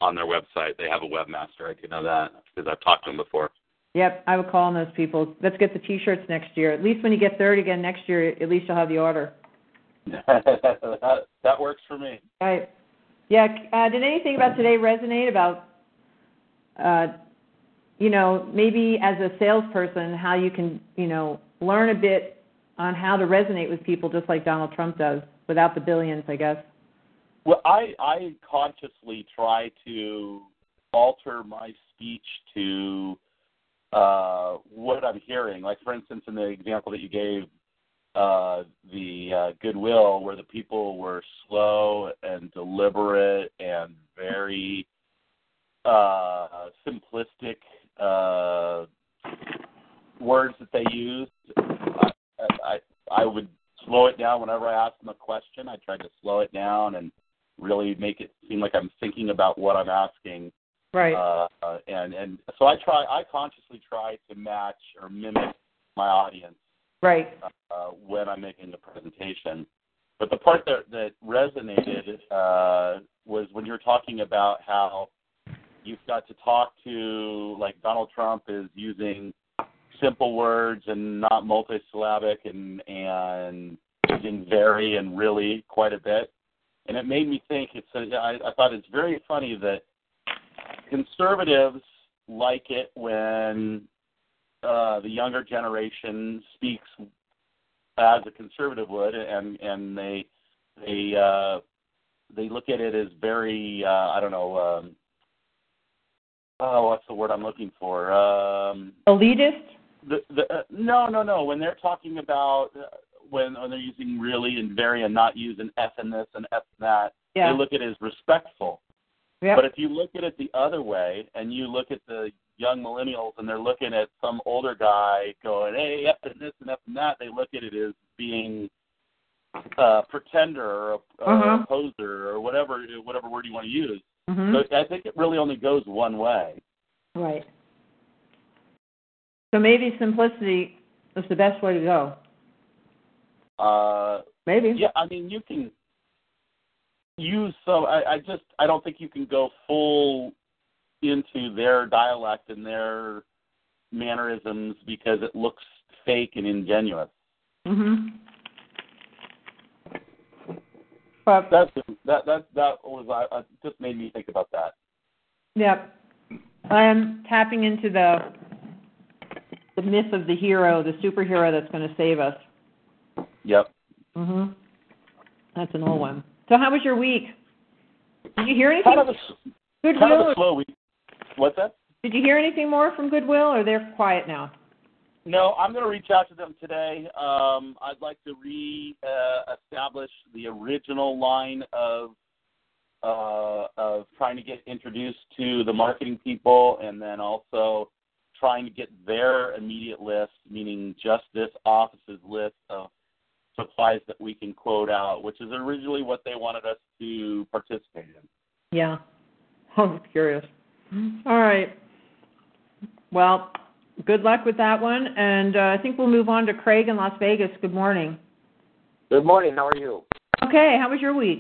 S4: on their website, they have a webmaster. I do know that because I've talked to them before.
S2: Yep, I would call on those people. Let's get the T-shirts next year. At least when you get third again next year, at least you'll have the order.
S4: that, that works for me.
S2: Right. Yeah. Uh, did anything about today resonate about, uh, you know, maybe as a salesperson, how you can, you know, learn a bit on how to resonate with people, just like Donald Trump does, without the billions, I guess.
S4: Well, I I consciously try to alter my speech to uh what I'm hearing. Like for instance, in the example that you gave, uh the uh, Goodwill, where the people were slow and deliberate and very uh simplistic uh words that they used. I, I I would slow it down whenever I asked them a question. I tried to slow it down and really make it seem like I'm thinking about what I'm asking.
S2: Right.
S4: Uh, uh, and and so I try. I consciously try to match or mimic my audience
S2: right.
S4: uh, when I'm making the presentation. But the part that that resonated uh, was when you were talking about how you've got to talk to like Donald Trump is using simple words and not multisyllabic and and using very and really quite a bit. And it made me think. It's a, I, I thought it's very funny that conservatives like it when uh, the younger generation speaks as a conservative would, and and they they uh, they look at it as very uh, I don't know. Um, oh, what's the word I'm looking for? Um,
S2: Elitist.
S4: The, the, uh, no, no, no. When they're talking about uh, when, when they're using really and very and not using F in this and F in that,
S2: Yeah.
S4: they look at it as respectful.
S2: Yep.
S4: But if you look at it the other way and you look at the young millennials and they're looking at some older guy going, hey, F and this and F and that, they look at it as being a pretender or a,
S2: Uh-huh.
S4: a poser or whatever whatever word you want to use.
S2: Mhm.
S4: So I think it really only goes one way.
S2: Right. So maybe simplicity is the best way to go.
S4: Uh,
S2: Maybe.
S4: yeah, I mean you can use so I, I just I don't think you can go full into their dialect and their mannerisms because it looks fake and ingenuous.
S2: Mhm. But
S4: That's that that that was I, I just made me think about that.
S2: Yep. I'm tapping into the the myth of the hero, the superhero that's going to save us.
S4: Yep.
S2: Mhm. That's an old one. So how was your week? Did you hear anything?
S4: Kind of a s- kind of a slow week. What's that?
S2: Did you hear anything more from Goodwill, or they're quiet now?
S4: No, I'm going to reach out to them today. Um, I'd like to re-establish the original line of uh, of trying to get introduced to the marketing people, and then also trying to get their immediate list, meaning just this office's list of supplies that we can quote out, which is originally what they wanted us to participate in.
S2: Yeah. I'm curious. All right. Well, good luck with that one, and uh, I think we'll move on to Craig in Las Vegas. Good morning.
S5: Good morning. How are you?
S2: Okay, how was your week?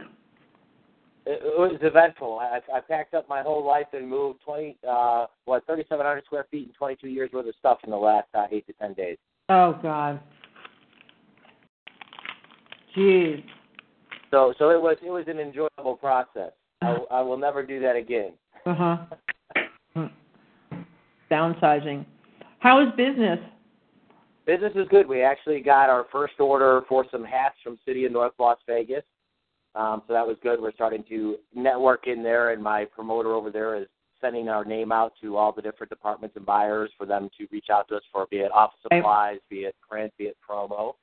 S5: It, it was eventful. I, I packed up my whole life and moved twenty, uh, what, thirty-seven hundred square feet and twenty-two years worth of stuff in the last uh, eight to ten days.
S2: Oh God. Jeez.
S5: So, so it was it was an enjoyable process. I, I will never do that again.
S2: Uh huh. Downsizing. How is business?
S5: Business is good. We actually got our first order for some hats from City of North Las Vegas. Um, so that was good. We're starting to network in there, and my promoter over there is sending our name out to all the different departments and buyers for them to reach out to us for, be it office supplies, be it print, be it promo.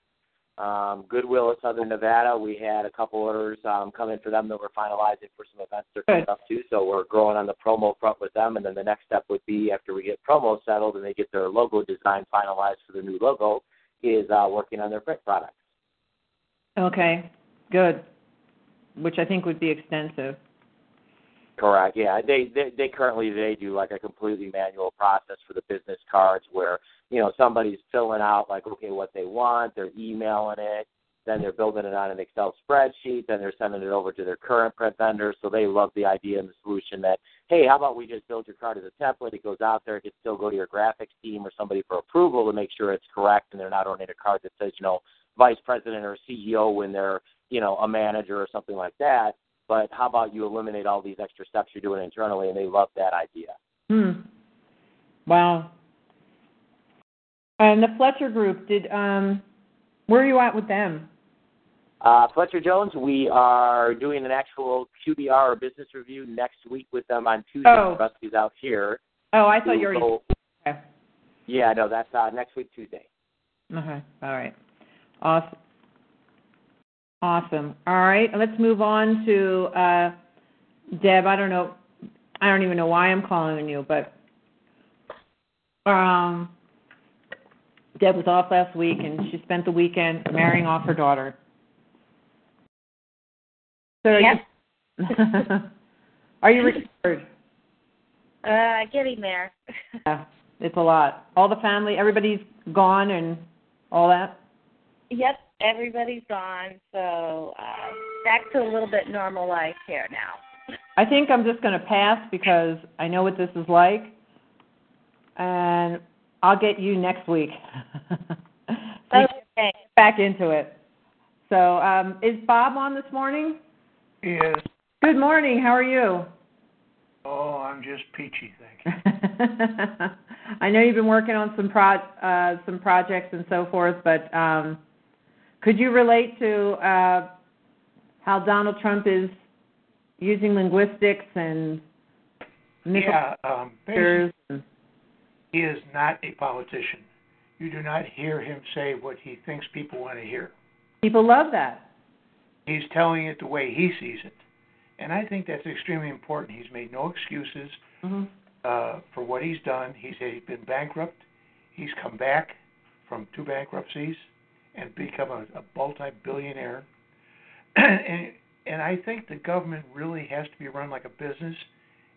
S5: Um, Goodwill at Southern Nevada, we had a couple orders um, come in for them that we're finalizing for some events they're coming up to. So we're growing on the promo front with them, and then the next step would be after we get promo settled and they get their logo design finalized for the new logo, is uh, working on their print products.
S2: Okay, good. Which I think would be extensive.
S5: Correct. Yeah, they, they they currently they do like a completely manual process for the business cards where you know somebody's filling out like okay what they want, they're emailing it, then they're building it on an Excel spreadsheet, then they're sending it over to their current print vendor. So they love the idea and the solution that hey, how about we just build your card as a template? It goes out there, it can still go to your graphics team or somebody for approval to make sure it's correct, and they're not ordering a card that says you know vice president or CEO when they're you know a manager or something like that but how about you eliminate all these extra steps you're doing internally and they love that idea
S2: Hmm. Wow. And the Fletcher Group did. Um, where are you at with them?
S5: uh, fletcher jones we are doing an actual qbr or business review next week with them on tuesday
S2: Oh.
S5: rusty's out here
S2: Oh, I thought you already.
S5: So-
S2: Okay.
S5: yeah no that's uh, next week tuesday
S2: Okay. All right. Awesome. Awesome. All right. Let's move on to uh, Deb. I don't know. I don't even know why I'm calling on you, but um, Deb was off last week, and she spent the weekend marrying off her daughter. So are
S6: Yep.
S2: you, are you recovered?
S6: Uh, getting there.
S2: Yeah, it's a lot. All the family, everybody's gone, and all that.
S6: yep, everybody's gone, so uh, back to a little bit normal life here now.
S2: I think I'm just going to pass because I know what this is like, and I'll get you next week.
S6: Okay.
S2: Back into it. So, um, is Bob on this morning?
S7: He is.
S2: Good morning. How are you?
S7: Oh, I'm just peachy, thank you.
S2: I know you've been working on some pro uh, some projects and so forth, but um, could you relate to uh, how Donald Trump is using linguistics and
S7: Yeah, um, basically,
S2: pictures and-
S7: he is not a politician. You do not hear him say what he thinks people want to hear.
S2: people love that.
S7: He's telling it the way he sees it. And I think that's extremely important. He's made no excuses
S2: Mm-hmm.
S7: uh, for what he's done. He said he's been bankrupt. He's come back from two bankruptcies and become a, a multi-billionaire. and, and I think the government really has to be run like a business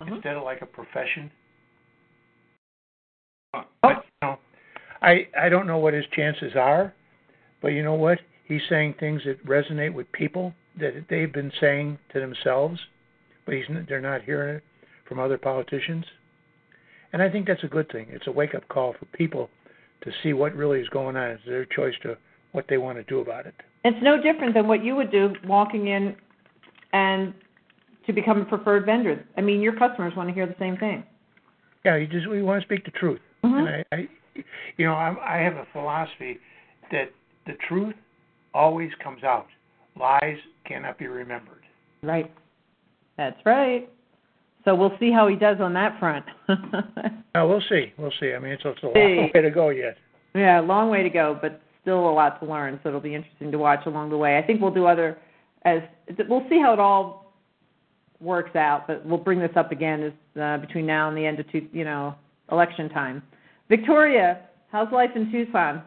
S2: Uh-huh.
S7: instead of like a profession.
S2: Oh.
S7: But, you know, I I don't know what his chances are, but you know what? He's saying things that resonate with people that they've been saying to themselves, but he's they're not hearing it from other politicians. And I think that's a good thing. It's a wake up call for people to see what really is going on. It's their choice to what they want to do about it.
S2: It's no different than what you would do walking in and to become a preferred vendor. I mean, your customers want to hear the same thing.
S7: Yeah, you just we want to speak the truth.
S2: Mhm.
S7: And I, I you know, I'm, I have a philosophy that the truth always comes out. Lies cannot be remembered.
S2: Right. That's right. So we'll see how he does on that front.
S7: Now we'll see. We'll see. I mean, it's, it's a long
S2: See.
S7: way to go yet.
S2: yeah, a long way to go, but still a lot to learn. So it'll be interesting to watch along the way. I think we'll do other as we'll see how it all works out, but we'll bring this up again as uh, between now and the end of two, you know election time. Victoria, how's life in Tucson?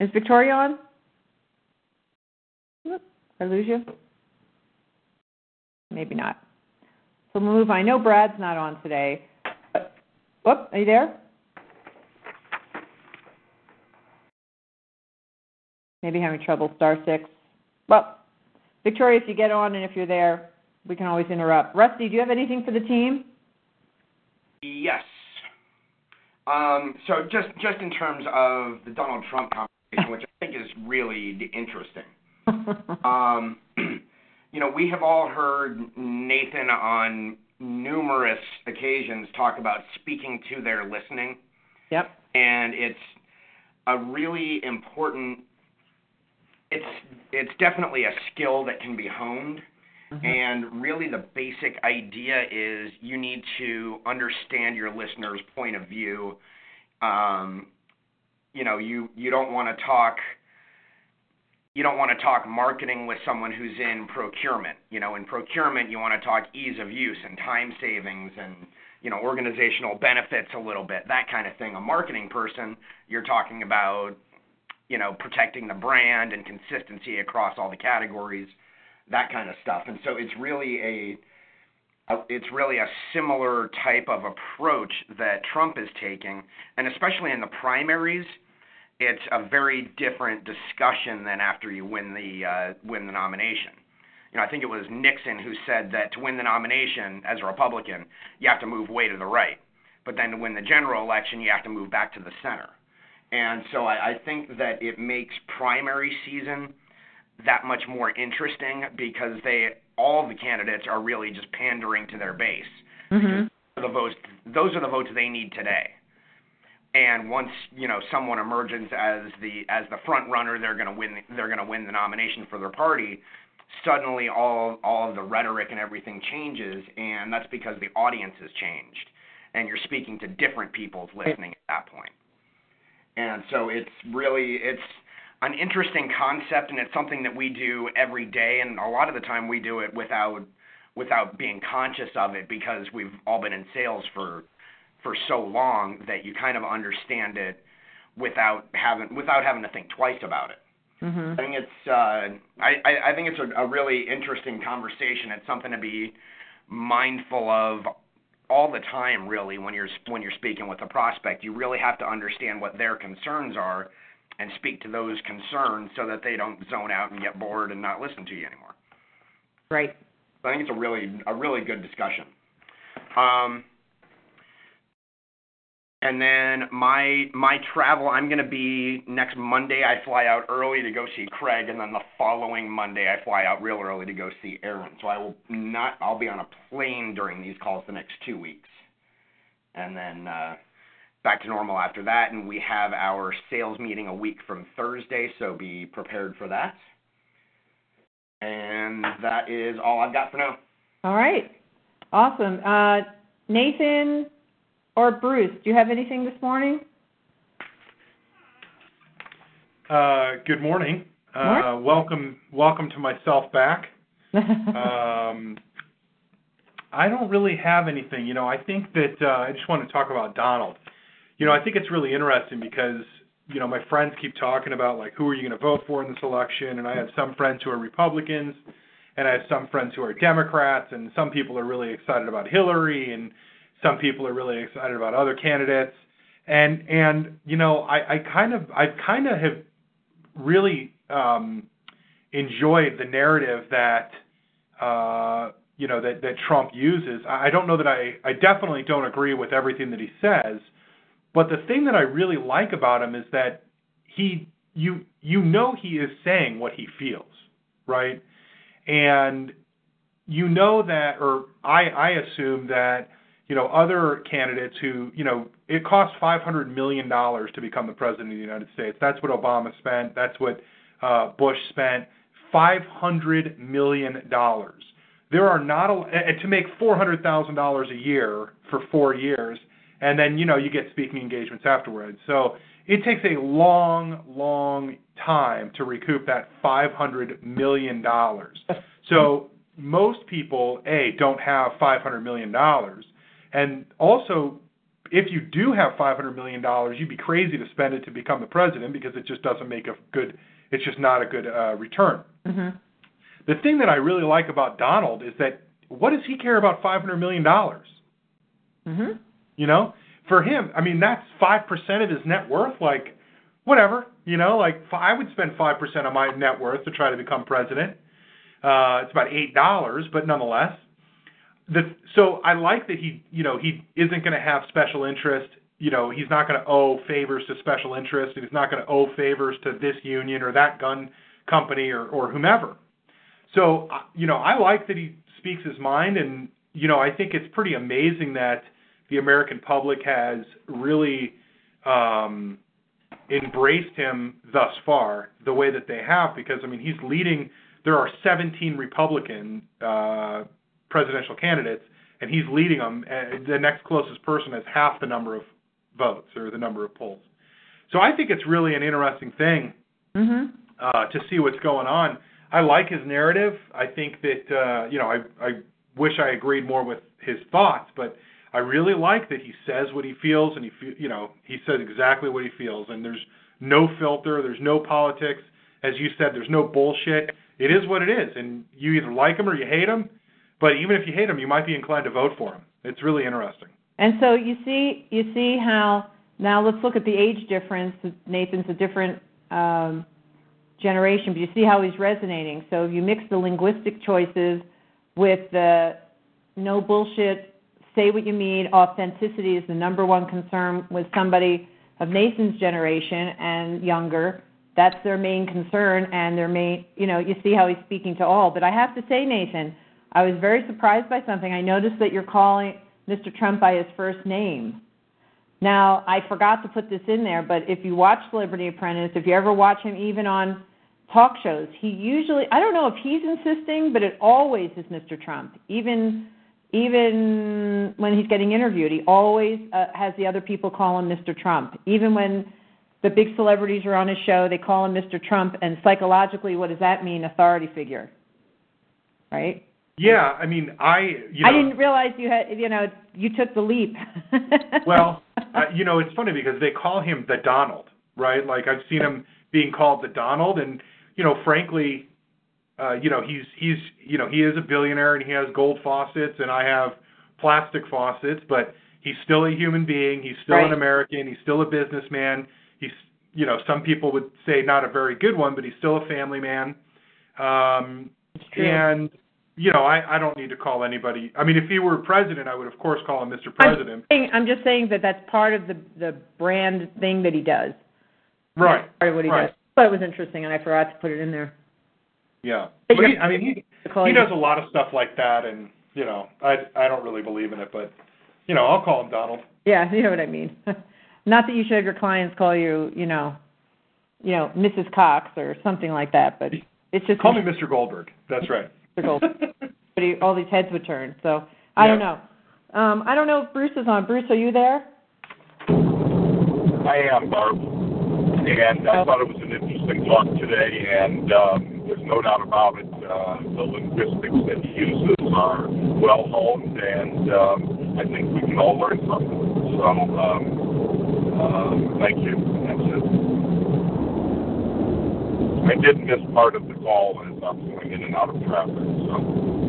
S2: Is Victoria on? I lose you? Maybe not. So we'll move. I know Brad's not on today. But, whoop, are you there? Maybe having trouble. Star six. Well, Victoria, if you get on and if you're there, we can always interrupt. Rusty, do you have anything for the team?
S8: Yes. Um, so just just in terms of the Donald Trump conversation, which I think is really interesting. Um, you know, we have all heard Nathan on numerous occasions talk about speaking to their listening,
S2: Yep.
S8: and it's a really important. It's it's definitely a skill that can be honed. And really, the basic idea is you need to understand your listener's point of view. Um, you know, you you don't want to talk. You don't want to talk marketing with someone who's in procurement. You know, in procurement, you want to talk ease of use and time savings and you know organizational benefits a little bit, that kind of thing. A marketing person, you're talking about you know protecting the brand and consistency across all the categories that kind of stuff. And so it's really a, it's really a similar type of approach that Trump is taking, and especially in the primaries, it's a very different discussion than after you win the uh, win the nomination. You know, I think it was Nixon who said that to win the nomination as a Republican, you have to move way to the right, but then to win the general election, you have to move back to the center. And so I, I think that it makes primary season that much more interesting because they all the candidates are really just pandering to their base.
S2: Mhm.
S8: The votes those are the votes they need today. And once, you know, someone emerges as the as the front runner, they're to win they're to win the nomination for their party. Suddenly all all of the rhetoric and everything changes and that's because the audience has changed and you're speaking to different people's listening at that point. And so it's really it's an interesting concept and it's something that we do every day and a lot of the time we do it without without being conscious of it because we've all been in sales for for so long that you kind of understand it without having without having to think twice about it.
S2: Mhm.
S8: I think it's uh, I, I I think it's a, a really interesting conversation. It's something to be mindful of all the time really when you're when you're speaking with a prospect. You really have to understand what their concerns are and speak to those concerns so that they don't zone out and get bored and not listen to you anymore.
S2: Right.
S8: So I think it's a really a really good discussion. Um, and then my my travel, I'm to be next Monday. I fly out early to go see Craig, and then the following Monday I fly out real early to go see Aaron. So I will not. I'll be on a plane during these calls the next two weeks, and then uh, back to normal after that. And we have our sales meeting a week from Thursday, so be prepared for that. And that is all I've got for now.
S2: All right. Awesome. Uh, Nathan or Bruce, do you have anything this morning?
S9: Uh, good morning. Uh, welcome, welcome to myself back. um, I don't really have anything. You know, I think that uh, I just want to talk about Donald. You know, I think it's really interesting because you know my friends keep talking about like who are you going to vote for in this election, and I have some friends who are Republicans, and I have some friends who are Democrats, and some people are really excited about Hillary, and some people are really excited about other candidates. And and you know, I, I kind of I kind of have really um, enjoyed the narrative that uh, you know that that Trump uses. I don't know that I I definitely don't agree with everything that he says, but the thing that I really like about him is that he you you know he is saying what he feels, right? And you know that or I I assume that you know other candidates who you know it costs 500 million dollars to become the president of the United States. That's what Obama spent. That's what uh, Bush spent. 500 million dollars. There are not a, to make 400 thousand dollars a year for four years, and then you know you get speaking engagements afterwards. So it takes a long, long time to recoup that 500 million dollars. So most people, a, don't have 500 million dollars and also, if you do have $500 million, you'd be crazy to spend it to become the president because it just doesn't make a good, it's just not a good uh, return.
S2: Mm-hmm.
S9: The thing that I really like about Donald is that what does he care about $500 million?
S2: Mm-hmm.
S9: You know, for him, I mean, that's 5% of his net worth. Like, whatever, you know, like I would spend 5% of my net worth to try to become president. Uh, it's about $8, but nonetheless the so I like that he you know he isn't going to have special interest. You know he's not going to owe favors to special interest. He's not going to owe favors to this union or that gun company or or whomever. So you know I like that he speaks his mind, and you know I think it's pretty amazing that the American public has really um, embraced him thus far the way that they have because I mean he's leading. There are 17 Republican uh, presidential candidates, and he's leading them. The next closest person has half the number of votes or the number of polls. So I think it's really an interesting thing
S2: mm-hmm.
S9: uh, to see what's going on. I like his narrative. I think that uh, you know I I wish I agreed more with his thoughts, but I really like that he says what he feels and he you know he says exactly what he feels and there's no filter, there's no politics. As you said, there's no bullshit. It is what it is, and you either like him or you hate him. But even if you hate him, you might be inclined to vote for him. It's really interesting.
S2: And so you see, you see how now let's look at the age difference. Nathan's a different um, generation, but you see how he's resonating. So you mix the linguistic choices with the no bullshit, say what you mean. Authenticity is the number one concern with somebody of Nathan's generation and younger. That's their main concern, and their main, you know, you see how he's speaking to all. But I have to say, Nathan, I was very surprised by something. I noticed that you're calling Mr. Trump by his first name. Now, I forgot to put this in there, but if you watch Celebrity Apprentice, if you ever watch him even on talk shows, he usually I don't know if he's insisting, but it always is Mr. Trump. Even even when he's getting interviewed, he always uh, has the other people call him Mr. Trump. Even when the big celebrities are on his show, they call him Mr. Trump and psychologically what does that mean? Authority figure. Right?
S9: Yeah, I mean, I you know,
S2: I didn't realize you had you know you took the leap.
S9: well, uh, you know, it's funny because they call him the Donald, right? Like I've seen him being called the Donald, and you know, frankly, uh, you know, he's he's you know he is a billionaire and he has gold faucets, and I have plastic faucets, but he's still a human being. He's still
S2: right.
S9: an American. He's still a businessman. He's you know, some people would say not a very good one, but he's still a family man. Um, and you know, I, I don't need to call anybody. I mean, if he were president, I would of course call him Mr. President.
S2: I'm, saying, I'm just saying that that's part of the the brand thing that he does.
S9: Right.
S2: That's part of what he
S9: right.
S2: does. But it was interesting, and I forgot to put it in there.
S9: Yeah.
S2: But
S9: But he, I mean, he he does a lot of stuff like that, and you know, I I don't really believe in it, but you know, I'll call him Donald.
S2: Yeah, you know what I mean. Not that you should have your clients call you, you know, you know, Mrs. Cox or something like that, but it's just
S9: Call me Mr. Goldberg. That's right.
S2: Mr. But he, all these heads would turn. So I don't know. Um, I don't know if Bruce is on. Bruce, are you there?
S10: I am, Barb. And I thought it was an interesting talk today, and um, there's no doubt about it. Uh, the linguistics that he uses are well honed, and um, I think we can all learn something. So, um, um, thank you. That's it. I did miss part of the call as I was going in and out of traffic. So.